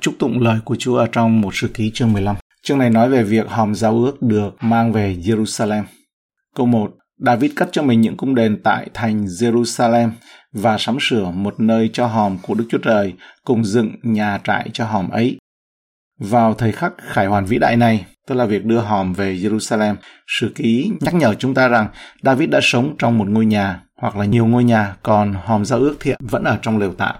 chúc tụng lời của Chúa ở trong một sự ký chương 15. Chương này nói về việc hòm giao ước được mang về Jerusalem. Câu 1. David cất cho mình những cung đền tại thành Jerusalem và sắm sửa một nơi cho hòm của Đức Chúa Trời cùng dựng nhà trại cho hòm ấy. Vào thời khắc khải hoàn vĩ đại này, tức là việc đưa hòm về Jerusalem, sử ký nhắc nhở chúng ta rằng David đã sống trong một ngôi nhà hoặc là nhiều ngôi nhà, còn hòm giao ước thiện vẫn ở trong lều tạm.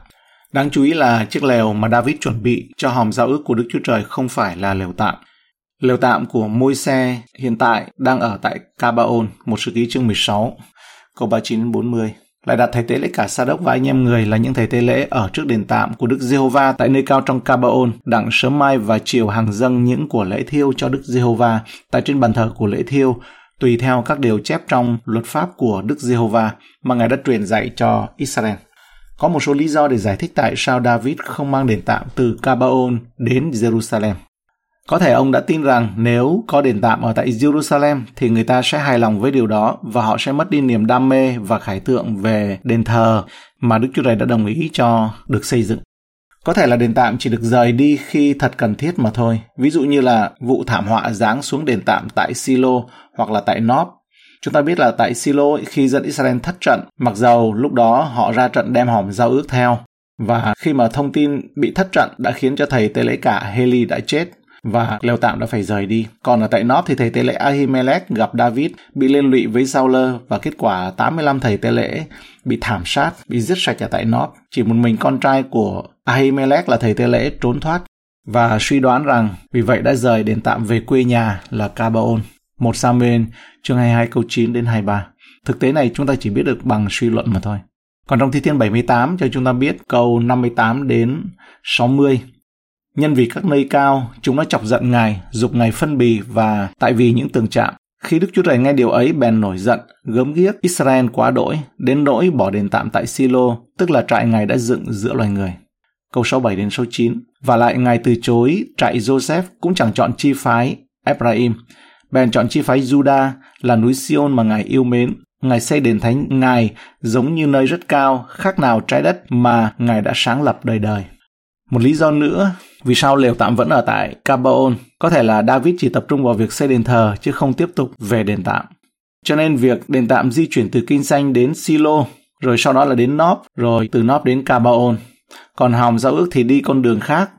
Đáng chú ý là chiếc lều mà David chuẩn bị cho hòm giao ước của Đức Chúa Trời không phải là lều tạm. Lều tạm của môi xe hiện tại đang ở tại Cabaon, một sự ký chương 16, câu 39 40 lại đặt thầy tế lễ cả sa đốc và anh em người là những thầy tế lễ ở trước đền tạm của Đức Giê-hô-va tại nơi cao trong Cabaon, đặng sớm mai và chiều hàng dâng những của lễ thiêu cho Đức Giê-hô-va tại trên bàn thờ của lễ thiêu, tùy theo các điều chép trong luật pháp của Đức Giê-hô-va mà Ngài đã truyền dạy cho Israel. Có một số lý do để giải thích tại sao David không mang đền tạm từ Cabaon đến Jerusalem. Có thể ông đã tin rằng nếu có đền tạm ở tại Jerusalem thì người ta sẽ hài lòng với điều đó và họ sẽ mất đi niềm đam mê và khải tượng về đền thờ mà Đức Chúa Trời đã đồng ý cho được xây dựng. Có thể là đền tạm chỉ được rời đi khi thật cần thiết mà thôi. Ví dụ như là vụ thảm họa giáng xuống đền tạm tại Silo hoặc là tại Nob. Chúng ta biết là tại Silo khi dân Israel thất trận, mặc dầu lúc đó họ ra trận đem hòm giao ước theo. Và khi mà thông tin bị thất trận đã khiến cho thầy tế lễ cả Heli đã chết và lều tạm đã phải rời đi. Còn ở tại Nóp thì thầy tế lễ Ahimelech gặp David bị liên lụy với Sauler và kết quả 85 thầy tế lễ bị thảm sát, bị giết sạch ở tại Nóp. Chỉ một mình con trai của Ahimelech là thầy tế lễ trốn thoát và suy đoán rằng vì vậy đã rời đền tạm về quê nhà là Cabaon. Một Samuel chương 22 câu 9 đến 23. Thực tế này chúng ta chỉ biết được bằng suy luận mà thôi. Còn trong Thi Thiên 78 cho chúng ta biết câu 58 đến 60 Nhân vì các nơi cao, chúng nó chọc giận Ngài, dục Ngài phân bì và tại vì những tường chạm. Khi Đức Chúa Trời nghe điều ấy bèn nổi giận, gớm ghiếc Israel quá đỗi, đến nỗi bỏ đền tạm tại Silo, tức là trại Ngài đã dựng giữa loài người. Câu 67 đến số 9. Và lại Ngài từ chối trại Joseph cũng chẳng chọn chi phái Ephraim, bèn chọn chi phái Judah là núi Sion mà Ngài yêu mến. Ngài xây đền thánh Ngài giống như nơi rất cao, khác nào trái đất mà Ngài đã sáng lập đời đời. Một lý do nữa vì sao lều tạm vẫn ở tại Cabaon có thể là David chỉ tập trung vào việc xây đền thờ chứ không tiếp tục về đền tạm. Cho nên việc đền tạm di chuyển từ Kinh Xanh đến Silo, rồi sau đó là đến Nob, rồi từ Nob đến Cabaon. Còn hòm giao ước thì đi con đường khác.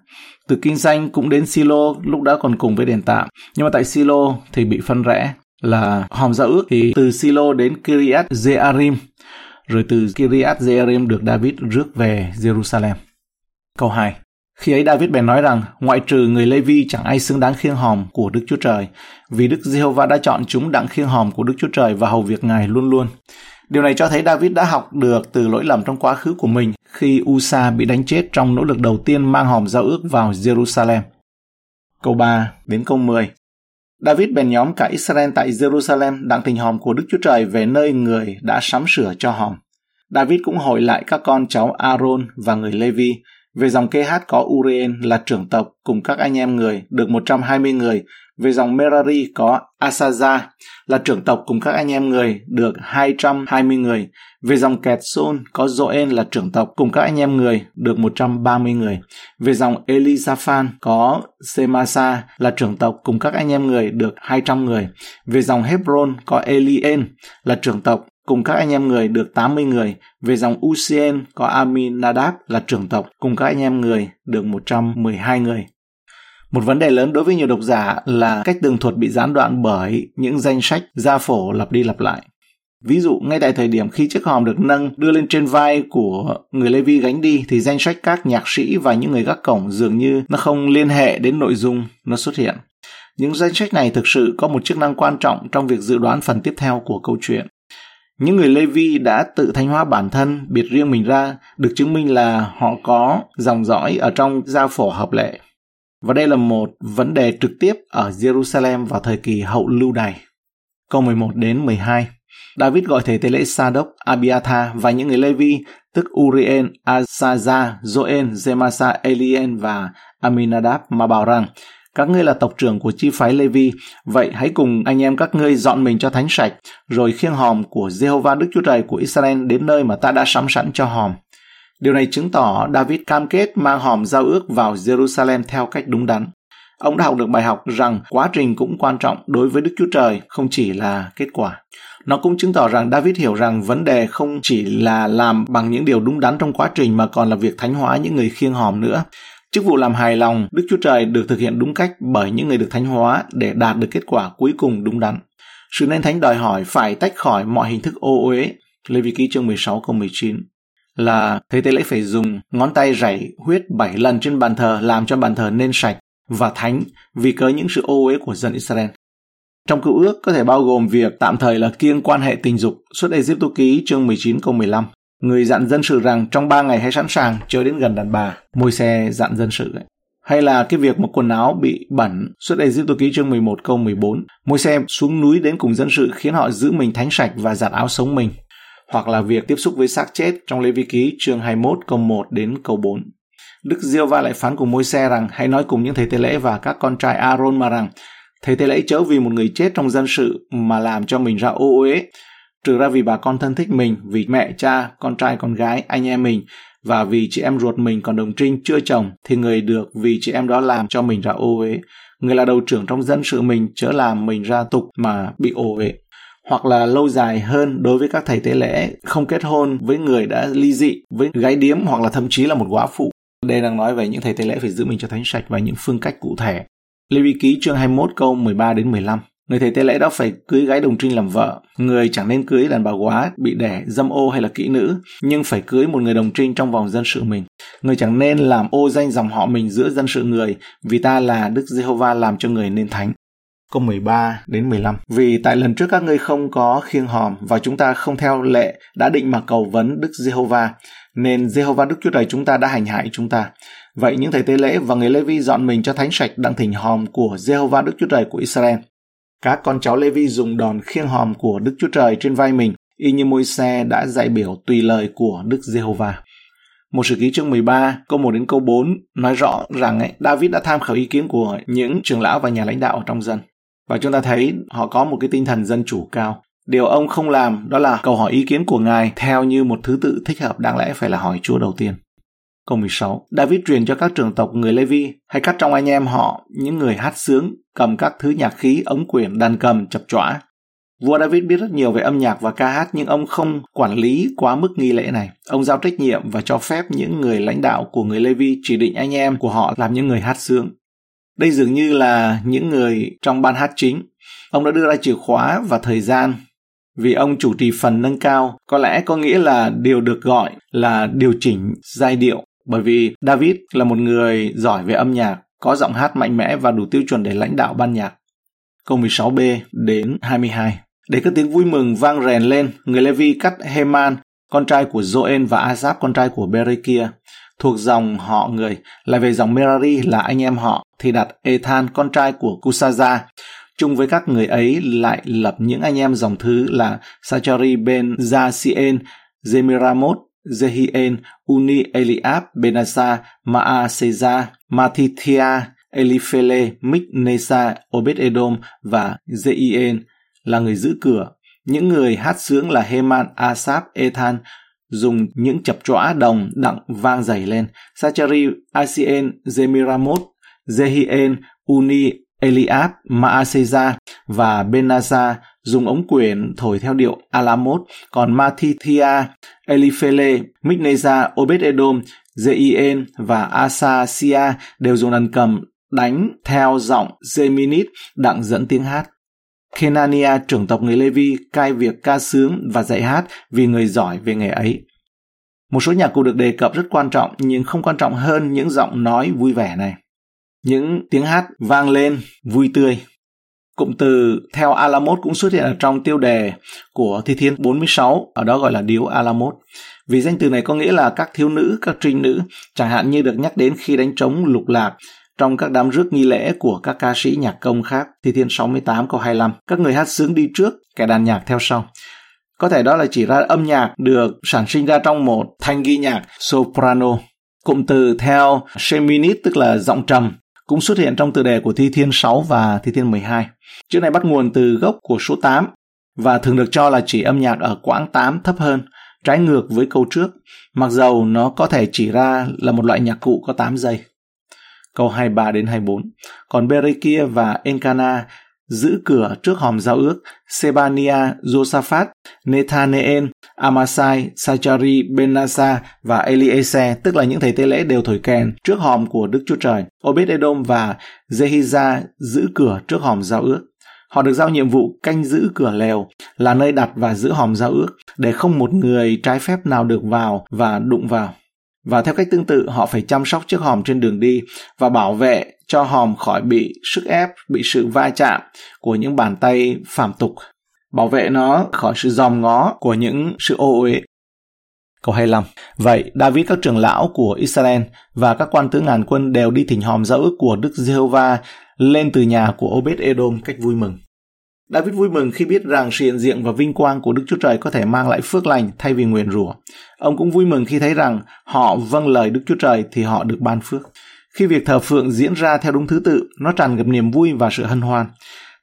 Từ Kinh doanh cũng đến Silo lúc đó còn cùng với đền tạm. Nhưng mà tại Silo thì bị phân rẽ là hòm giao ước thì từ Silo đến Kiriat Jearim, rồi từ Kiriat Jearim được David rước về Jerusalem. Câu 2. Khi ấy David bèn nói rằng, ngoại trừ người Lê-vi chẳng ai xứng đáng khiêng hòm của Đức Chúa Trời, vì Đức Giê-hô-va đã chọn chúng đặng khiêng hòm của Đức Chúa Trời và hầu việc Ngài luôn luôn. Điều này cho thấy David đã học được từ lỗi lầm trong quá khứ của mình khi Usa bị đánh chết trong nỗ lực đầu tiên mang hòm giao ước vào Jerusalem. Câu 3 đến câu 10 David bèn nhóm cả Israel tại Jerusalem đặng tình hòm của Đức Chúa Trời về nơi người đã sắm sửa cho hòm. David cũng hội lại các con cháu Aaron và người Levi về dòng KH có Urien là trưởng tộc cùng các anh em người, được 120 người. Về dòng Merari có Asaza là trưởng tộc cùng các anh em người, được 220 người. Về dòng Ketson có Joel là trưởng tộc cùng các anh em người, được 130 người. Về dòng Elizaphan có Semasa là trưởng tộc cùng các anh em người, được 200 người. Về dòng Hebron có Elien là trưởng tộc cùng các anh em người được 80 người. Về dòng Usien có Aminadab là trưởng tộc, cùng các anh em người được 112 người. Một vấn đề lớn đối với nhiều độc giả là cách tường thuật bị gián đoạn bởi những danh sách gia phổ lặp đi lặp lại. Ví dụ, ngay tại thời điểm khi chiếc hòm được nâng đưa lên trên vai của người Lê Vi gánh đi thì danh sách các nhạc sĩ và những người gác cổng dường như nó không liên hệ đến nội dung nó xuất hiện. Những danh sách này thực sự có một chức năng quan trọng trong việc dự đoán phần tiếp theo của câu chuyện. Những người Lê Vi đã tự thanh hóa bản thân, biệt riêng mình ra, được chứng minh là họ có dòng dõi ở trong gia phổ hợp lệ. Và đây là một vấn đề trực tiếp ở Jerusalem vào thời kỳ hậu lưu đày. Câu 11 đến 12 David gọi thầy tế lễ Sadok, Abiathar và những người Levi, tức Urien, Asaza, Joen, Zemasa, Elien và Aminadab mà bảo rằng các ngươi là tộc trưởng của chi phái Levi, vậy hãy cùng anh em các ngươi dọn mình cho thánh sạch, rồi khiêng hòm của Jehovah Đức Chúa Trời của Israel đến nơi mà ta đã sắm sẵn cho hòm. Điều này chứng tỏ David cam kết mang hòm giao ước vào Jerusalem theo cách đúng đắn. Ông đã học được bài học rằng quá trình cũng quan trọng đối với Đức Chúa Trời, không chỉ là kết quả. Nó cũng chứng tỏ rằng David hiểu rằng vấn đề không chỉ là làm bằng những điều đúng đắn trong quá trình mà còn là việc thánh hóa những người khiêng hòm nữa. Chức vụ làm hài lòng, Đức Chúa Trời được thực hiện đúng cách bởi những người được thánh hóa để đạt được kết quả cuối cùng đúng đắn. Sự nên thánh đòi hỏi phải tách khỏi mọi hình thức ô uế. Lê Vi Ký chương 16 câu 19 là thầy tế lễ phải dùng ngón tay rảy huyết bảy lần trên bàn thờ làm cho bàn thờ nên sạch và thánh vì cớ những sự ô uế của dân Israel. Trong cựu ước có thể bao gồm việc tạm thời là kiêng quan hệ tình dục suốt Egypto ký chương 19 câu 15. Người dặn dân sự rằng trong ba ngày hãy sẵn sàng chờ đến gần đàn bà. Môi xe dặn dân sự ấy. Hay là cái việc một quần áo bị bẩn, suốt Egypto ký chương 11 câu 14. Môi xe xuống núi đến cùng dân sự khiến họ giữ mình thánh sạch và giặt áo sống mình. Hoặc là việc tiếp xúc với xác chết trong Lê Vi ký chương 21 câu 1 đến câu 4. Đức Diêu Va lại phán cùng môi xe rằng hãy nói cùng những thầy tế lễ và các con trai Aaron mà rằng, thầy tế lễ chớ vì một người chết trong dân sự mà làm cho mình ra ô uế trừ ra vì bà con thân thích mình, vì mẹ, cha, con trai, con gái, anh em mình, và vì chị em ruột mình còn đồng trinh, chưa chồng, thì người được vì chị em đó làm cho mình ra ô uế người là đầu trưởng trong dân sự mình chớ làm mình ra tục mà bị ô uế hoặc là lâu dài hơn đối với các thầy tế lễ, không kết hôn với người đã ly dị, với gái điếm hoặc là thậm chí là một góa phụ đây đang nói về những thầy tế lễ phải giữ mình cho thánh sạch và những phương cách cụ thể. Lê Vi Ký chương 21 câu 13 đến 15. Người thầy tế lễ đó phải cưới gái đồng trinh làm vợ. Người chẳng nên cưới đàn bà quá, bị đẻ, dâm ô hay là kỹ nữ, nhưng phải cưới một người đồng trinh trong vòng dân sự mình. Người chẳng nên làm ô danh dòng họ mình giữa dân sự người, vì ta là Đức Giê-hô-va làm cho người nên thánh. Câu 13 đến 15. Vì tại lần trước các ngươi không có khiêng hòm và chúng ta không theo lệ đã định mà cầu vấn Đức Giê-hô-va, nên Giê-hô-va Đức Chúa Trời chúng ta đã hành hại chúng ta. Vậy những thầy tế lễ và người Lê-vi dọn mình cho thánh sạch đặng thỉnh hòm của Giê-hô-va Đức Chúa Trời của Israel. Các con cháu Lê-vi dùng đòn khiêng hòm của Đức Chúa Trời trên vai mình, y như môi xe đã dạy biểu tùy lời của Đức Giê-hô-va. Một sự ký chương 13, câu 1 đến câu 4 nói rõ rằng ấy, David đã tham khảo ý kiến của những trưởng lão và nhà lãnh đạo trong dân. Và chúng ta thấy họ có một cái tinh thần dân chủ cao. Điều ông không làm đó là cầu hỏi ý kiến của Ngài theo như một thứ tự thích hợp đáng lẽ phải là hỏi Chúa đầu tiên. Câu 16. David truyền cho các trường tộc người Levi hay cắt trong anh em họ những người hát sướng, cầm các thứ nhạc khí, ống quyển, đàn cầm, chập chõa. Vua David biết rất nhiều về âm nhạc và ca hát nhưng ông không quản lý quá mức nghi lễ này. Ông giao trách nhiệm và cho phép những người lãnh đạo của người Levi chỉ định anh em của họ làm những người hát sướng. Đây dường như là những người trong ban hát chính. Ông đã đưa ra chìa khóa và thời gian vì ông chủ trì phần nâng cao có lẽ có nghĩa là điều được gọi là điều chỉnh giai điệu bởi vì David là một người giỏi về âm nhạc, có giọng hát mạnh mẽ và đủ tiêu chuẩn để lãnh đạo ban nhạc. Câu 16b đến 22 Để các tiếng vui mừng vang rèn lên, người Levi cắt Heman, con trai của Joel và Asap, con trai của Berekia, thuộc dòng họ người, lại về dòng Merari là anh em họ, thì đặt Ethan, con trai của Kusaza, chung với các người ấy lại lập những anh em dòng thứ là Sachari ben Zasien, Zemiramot, Jehien, Uni Eliab, Benasa, Maaseza, Matithia, Eliphele, Miknesa, Obed-edom và Zeien là người giữ cửa. Những người hát sướng là Heman, Asap, Ethan, dùng những chập chõa đồng đặng vang dày lên. Sachari, Asien, Zemiramot, Jehien, Uni, Eliab, Maaseza và Benaza dùng ống quyển thổi theo điệu Alamot, còn Matithia, Eliphele, Mikneza, Obed-edom, Zeien và Asasia đều dùng đàn cầm đánh theo giọng Zeminit đặng dẫn tiếng hát. Kenania, trưởng tộc người Levi, cai việc ca sướng và dạy hát vì người giỏi về nghề ấy. Một số nhạc cụ được đề cập rất quan trọng nhưng không quan trọng hơn những giọng nói vui vẻ này. Những tiếng hát vang lên vui tươi. Cụm từ theo Alamot cũng xuất hiện ở trong tiêu đề của Thi Thiên 46, ở đó gọi là điếu Alamot. Vì danh từ này có nghĩa là các thiếu nữ, các trinh nữ, chẳng hạn như được nhắc đến khi đánh trống lục lạc trong các đám rước nghi lễ của các ca sĩ nhạc công khác. Thi Thiên 68 câu 25. Các người hát sướng đi trước, kẻ đàn nhạc theo sau. Có thể đó là chỉ ra âm nhạc được sản sinh ra trong một thanh ghi nhạc soprano. Cụm từ theo Sheminit tức là giọng trầm cũng xuất hiện trong tựa đề của Thi Thiên 6 và Thi Thiên 12. Chữ này bắt nguồn từ gốc của số 8 và thường được cho là chỉ âm nhạc ở quãng 8 thấp hơn. trái ngược với câu trước, mặc dầu nó có thể chỉ ra là một loại nhạc cụ có 8 giây. Câu 23 đến 24. Còn Berekia và Enkana giữ cửa trước hòm giao ước Sebania, Josaphat, Nethaneel, Amasai, Sachari, Benasa và Eliezer, tức là những thầy tế lễ đều thổi kèn trước hòm của Đức Chúa Trời. Obed-edom và Jehiza giữ cửa trước hòm giao ước. Họ được giao nhiệm vụ canh giữ cửa lều, là nơi đặt và giữ hòm giao ước, để không một người trái phép nào được vào và đụng vào. Và theo cách tương tự, họ phải chăm sóc chiếc hòm trên đường đi và bảo vệ cho hòm khỏi bị sức ép, bị sự va chạm của những bàn tay phàm tục. Bảo vệ nó khỏi sự dòm ngó của những sự ô uế. Câu 25. Vậy, David các trưởng lão của Israel và các quan tướng ngàn quân đều đi thỉnh hòm giao ước của Đức Giê-hô-va lên từ nhà của Obed-edom cách vui mừng. David vui mừng khi biết rằng sự hiện diện và vinh quang của Đức Chúa Trời có thể mang lại phước lành thay vì nguyền rủa. Ông cũng vui mừng khi thấy rằng họ vâng lời Đức Chúa Trời thì họ được ban phước. Khi việc thờ phượng diễn ra theo đúng thứ tự, nó tràn ngập niềm vui và sự hân hoan.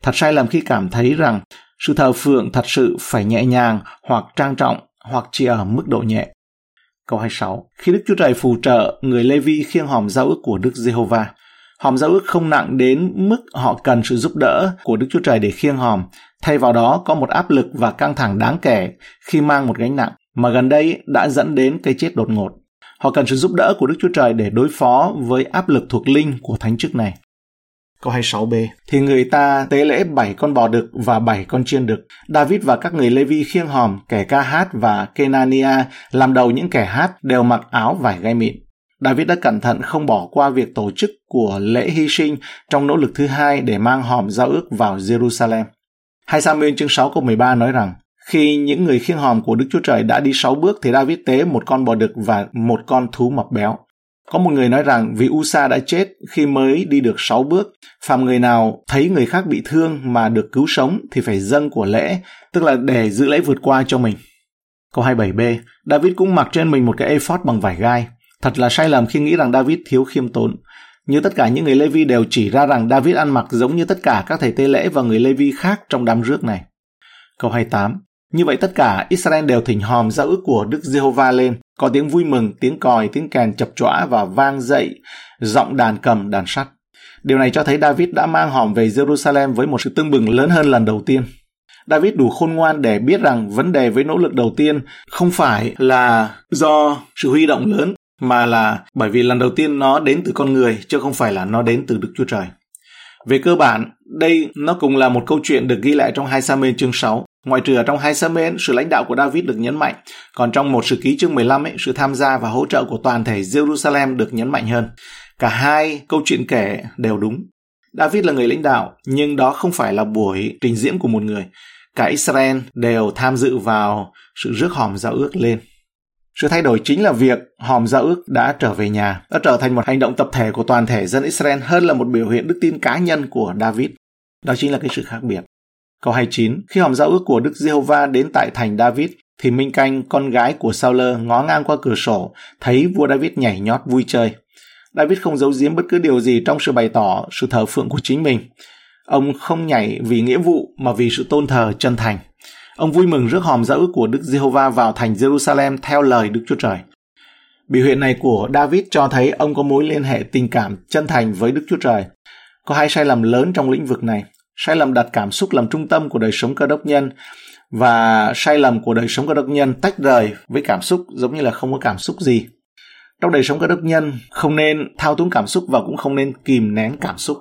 Thật sai lầm khi cảm thấy rằng sự thờ phượng thật sự phải nhẹ nhàng hoặc trang trọng hoặc chỉ ở mức độ nhẹ. Câu 26. Khi Đức Chúa Trời phù trợ, người Lê Vi khiêng hòm giao ước của Đức Giê-hô-va. Hòm giao ước không nặng đến mức họ cần sự giúp đỡ của Đức Chúa Trời để khiêng hòm. Thay vào đó có một áp lực và căng thẳng đáng kể khi mang một gánh nặng mà gần đây đã dẫn đến cái chết đột ngột. Họ cần sự giúp đỡ của Đức Chúa Trời để đối phó với áp lực thuộc linh của thánh chức này. Câu 26b Thì người ta tế lễ bảy con bò đực và bảy con chiên đực. David và các người Lê-vi khiêng hòm, kẻ ca hát và Kenania làm đầu những kẻ hát đều mặc áo vải gai mịn. David đã cẩn thận không bỏ qua việc tổ chức của lễ hy sinh trong nỗ lực thứ hai để mang hòm giao ước vào Jerusalem. Hai Samuel chương 6 câu 13 nói rằng khi những người khiêng hòm của Đức Chúa Trời đã đi sáu bước thì David tế một con bò đực và một con thú mập béo. Có một người nói rằng vì Usa đã chết khi mới đi được sáu bước, phàm người nào thấy người khác bị thương mà được cứu sống thì phải dâng của lễ, tức là để giữ lễ vượt qua cho mình. Câu 27b, David cũng mặc trên mình một cái ephod bằng vải gai. Thật là sai lầm khi nghĩ rằng David thiếu khiêm tốn. Như tất cả những người Levi đều chỉ ra rằng David ăn mặc giống như tất cả các thầy tế lễ và người Levi khác trong đám rước này. Câu 28. Như vậy tất cả Israel đều thỉnh hòm giao ước của Đức Giê-hô-va lên, có tiếng vui mừng, tiếng còi, tiếng kèn chập chọa và vang dậy, giọng đàn cầm, đàn sắt. Điều này cho thấy David đã mang hòm về Jerusalem với một sự tưng bừng lớn hơn lần đầu tiên. David đủ khôn ngoan để biết rằng vấn đề với nỗ lực đầu tiên không phải là do sự huy động lớn mà là bởi vì lần đầu tiên nó đến từ con người chứ không phải là nó đến từ Đức Chúa Trời. Về cơ bản, đây nó cũng là một câu chuyện được ghi lại trong 2 Samuel chương 6. Ngoại trừ ở trong hai sớm mến, sự lãnh đạo của David được nhấn mạnh, còn trong một sự ký chương 15 ấy, sự tham gia và hỗ trợ của toàn thể Jerusalem được nhấn mạnh hơn. Cả hai câu chuyện kể đều đúng. David là người lãnh đạo, nhưng đó không phải là buổi trình diễn của một người. Cả Israel đều tham dự vào sự rước hòm giao ước lên. Sự thay đổi chính là việc hòm giao ước đã trở về nhà, đã trở thành một hành động tập thể của toàn thể dân Israel hơn là một biểu hiện đức tin cá nhân của David. Đó chính là cái sự khác biệt. Câu 29, khi hòm giao ước của Đức Giê-hô-va đến tại thành David, thì Minh Canh, con gái của Saul ngó ngang qua cửa sổ, thấy vua David nhảy nhót vui chơi. David không giấu giếm bất cứ điều gì trong sự bày tỏ sự thờ phượng của chính mình. Ông không nhảy vì nghĩa vụ mà vì sự tôn thờ chân thành. Ông vui mừng rước hòm giao ước của Đức Giê-hô-va vào thành Jerusalem theo lời Đức Chúa Trời. Biểu hiện này của David cho thấy ông có mối liên hệ tình cảm chân thành với Đức Chúa Trời. Có hai sai lầm lớn trong lĩnh vực này. Sai lầm đặt cảm xúc làm trung tâm của đời sống cơ đốc nhân và sai lầm của đời sống cơ đốc nhân tách rời với cảm xúc giống như là không có cảm xúc gì. Trong đời sống cơ đốc nhân không nên thao túng cảm xúc và cũng không nên kìm nén cảm xúc.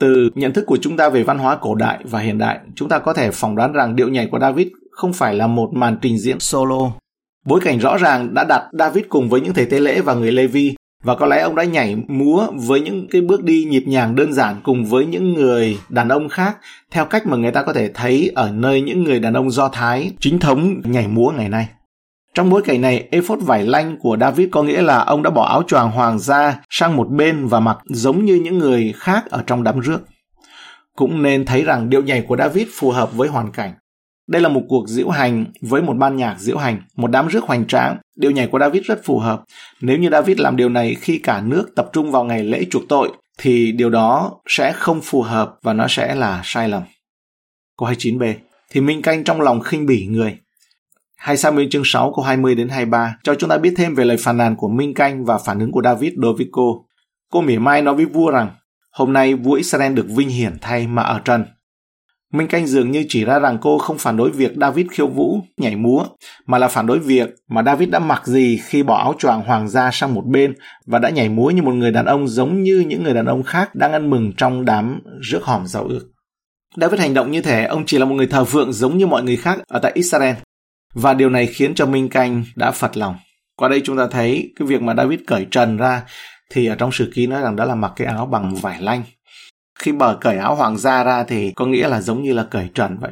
Từ nhận thức của chúng ta về văn hóa cổ đại và hiện đại, chúng ta có thể phỏng đoán rằng điệu nhảy của David không phải là một màn trình diễn solo. Bối cảnh rõ ràng đã đặt David cùng với những thầy tế lễ và người Levi và có lẽ ông đã nhảy múa với những cái bước đi nhịp nhàng đơn giản cùng với những người đàn ông khác theo cách mà người ta có thể thấy ở nơi những người đàn ông Do Thái chính thống nhảy múa ngày nay. Trong bối cảnh này, ephod vải lanh của David có nghĩa là ông đã bỏ áo choàng hoàng gia sang một bên và mặc giống như những người khác ở trong đám rước. Cũng nên thấy rằng điệu nhảy của David phù hợp với hoàn cảnh. Đây là một cuộc diễu hành với một ban nhạc diễu hành, một đám rước hoành tráng. Điệu nhảy của David rất phù hợp. Nếu như David làm điều này khi cả nước tập trung vào ngày lễ chuộc tội, thì điều đó sẽ không phù hợp và nó sẽ là sai lầm. Câu 29b. Thì Minh Canh trong lòng khinh bỉ người. Hay Samuel chương 6 câu 20 đến 23 cho chúng ta biết thêm về lời phàn nàn của Minh Canh và phản ứng của David đối với cô. Cô mỉa mai nói với vua rằng, hôm nay vua Israel được vinh hiển thay mà ở trần. Minh Canh dường như chỉ ra rằng cô không phản đối việc David khiêu vũ, nhảy múa, mà là phản đối việc mà David đã mặc gì khi bỏ áo choàng hoàng gia sang một bên và đã nhảy múa như một người đàn ông giống như những người đàn ông khác đang ăn mừng trong đám rước hòm giàu ước. David hành động như thế, ông chỉ là một người thờ phượng giống như mọi người khác ở tại Israel. Và điều này khiến cho Minh Canh đã phật lòng. Qua đây chúng ta thấy cái việc mà David cởi trần ra thì ở trong sử ký nói rằng đó là mặc cái áo bằng vải lanh khi bờ cởi áo hoàng gia ra thì có nghĩa là giống như là cởi trần vậy.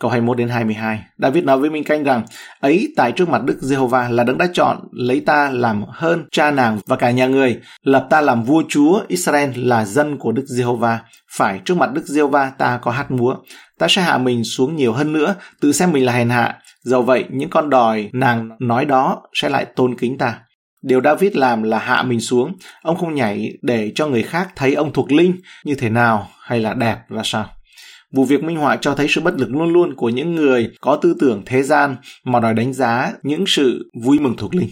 Câu 21 đến 22, David nói với Minh Canh rằng, ấy tại trước mặt Đức Giê-hô-va là đấng đã chọn lấy ta làm hơn cha nàng và cả nhà người, lập ta làm vua chúa Israel là dân của Đức Giê-hô-va. Phải trước mặt Đức Giê-hô-va ta có hát múa, ta sẽ hạ mình xuống nhiều hơn nữa, tự xem mình là hèn hạ. Dầu vậy, những con đòi nàng nói đó sẽ lại tôn kính ta. Điều David làm là hạ mình xuống, ông không nhảy để cho người khác thấy ông thuộc linh như thế nào hay là đẹp ra sao. Vụ việc minh họa cho thấy sự bất lực luôn luôn của những người có tư tưởng thế gian mà đòi đánh giá những sự vui mừng thuộc linh.